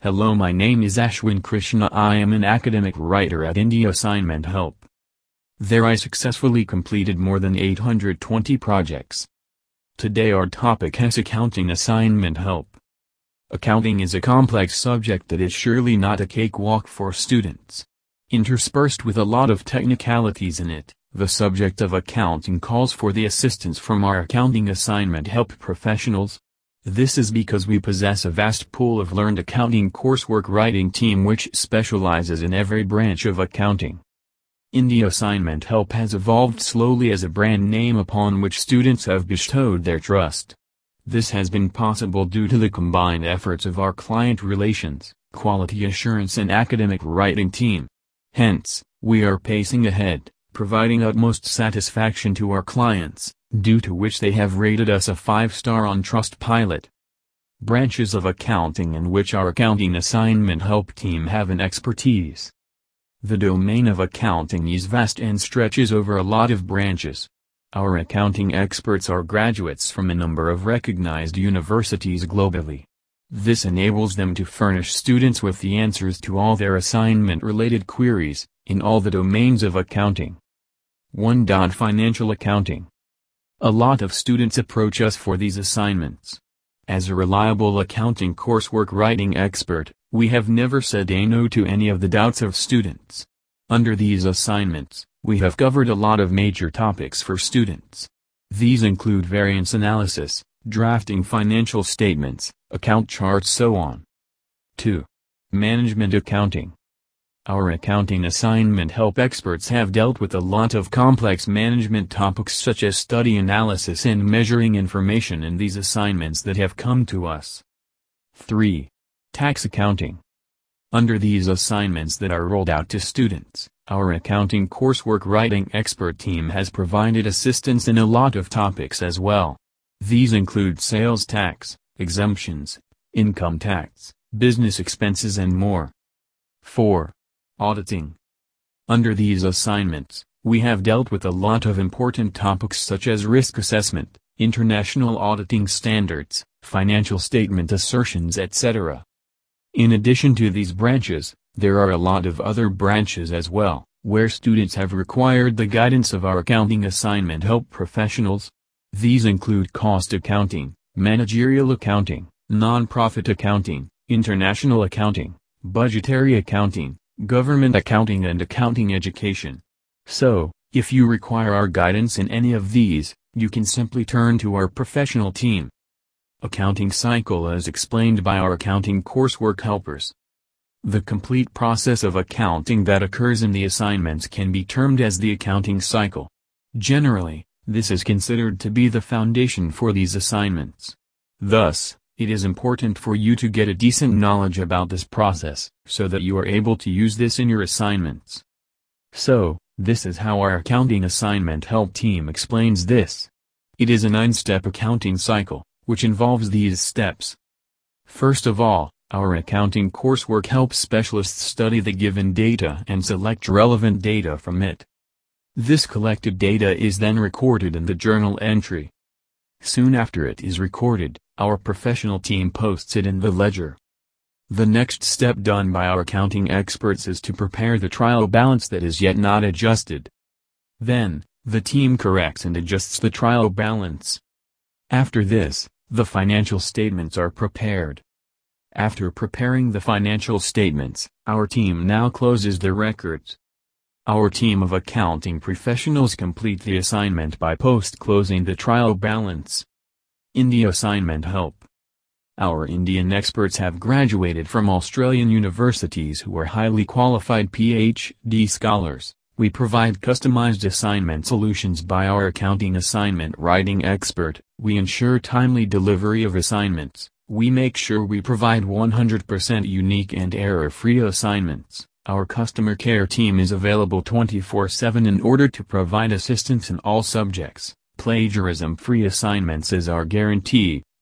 Hello my name is Ashwin Krishna I am an academic writer at India Assignment Help. There I successfully completed more than 820 projects. Today our topic is Accounting Assignment Help. Accounting is a complex subject that is surely not a cakewalk for students. Interspersed with a lot of technicalities in it, the subject of accounting calls for the assistance from our accounting assignment help professionals, this is because we possess a vast pool of learned accounting coursework writing team which specializes in every branch of accounting. India Assignment Help has evolved slowly as a brand name upon which students have bestowed their trust. This has been possible due to the combined efforts of our client relations, quality assurance and academic writing team. Hence, we are pacing ahead, providing utmost satisfaction to our clients, due to which they have rated us a 5-star on Trustpilot. Branches of accounting in which our accounting assignment help team have an expertise. The domain of accounting is vast and stretches over a lot of branches. Our accounting experts are graduates from a number of recognized universities globally. This enables them to furnish students with the answers to all their assignment-related queries, in all the domains of accounting. 1. Financial Accounting a lot of students approach us for these assignments. As a reliable accounting coursework writing expert, we have never said a no to any of the doubts of students. Under these assignments, we have covered a lot of major topics for students. These include variance analysis, drafting financial statements, account charts so on. 2. Management Accounting our accounting assignment help experts have dealt with a lot of complex management topics such as study analysis and measuring information in these assignments that have come to us. 3. Tax accounting. Under these assignments that are rolled out to students, our accounting coursework writing expert team has provided assistance in a lot of topics as well. These include sales tax, exemptions, income tax, business expenses and more. 4. Auditing. Under these assignments, we have dealt with a lot of important topics such as risk assessment, international auditing standards, financial statement assertions etc. In addition to these branches, there are a lot of other branches as well, where students have required the guidance of our accounting assignment help professionals. These include cost accounting, managerial accounting, non-profit accounting, international accounting, budgetary accounting, government accounting and accounting education. So, if you require our guidance in any of these, you can simply turn to our professional team. Accounting cycle as explained by our accounting coursework helpers. The complete process of accounting that occurs in the assignments can be termed as the accounting cycle. Generally, this is considered to be the foundation for these assignments. Thus, it is important for you to get a decent knowledge about this process, so that you are able to use this in your assignments. So, this is how our accounting assignment help team explains this. It is a nine-step accounting cycle, which involves these steps. First of all, our accounting coursework helps specialists study the given data and select relevant data from it. This collected data is then recorded in the journal entry. Soon after it is recorded, our professional team posts it in the ledger. The next step done by our accounting experts is to prepare the trial balance that is yet not adjusted. Then, the team corrects and adjusts the trial balance. After this, the financial statements are prepared. After preparing the financial statements, our team now closes the records. Our team of accounting professionals complete the assignment by post-closing the trial balance. India Assignment Help Our Indian experts have graduated from Australian universities who are highly qualified PhD scholars. We provide customized assignment solutions by our accounting assignment writing expert. We ensure timely delivery of assignments. We make sure we provide 100% unique and error-free assignments. Our customer care team is available 24-7 in order to provide assistance in all subjects. Plagiarism-free assignments is our guarantee.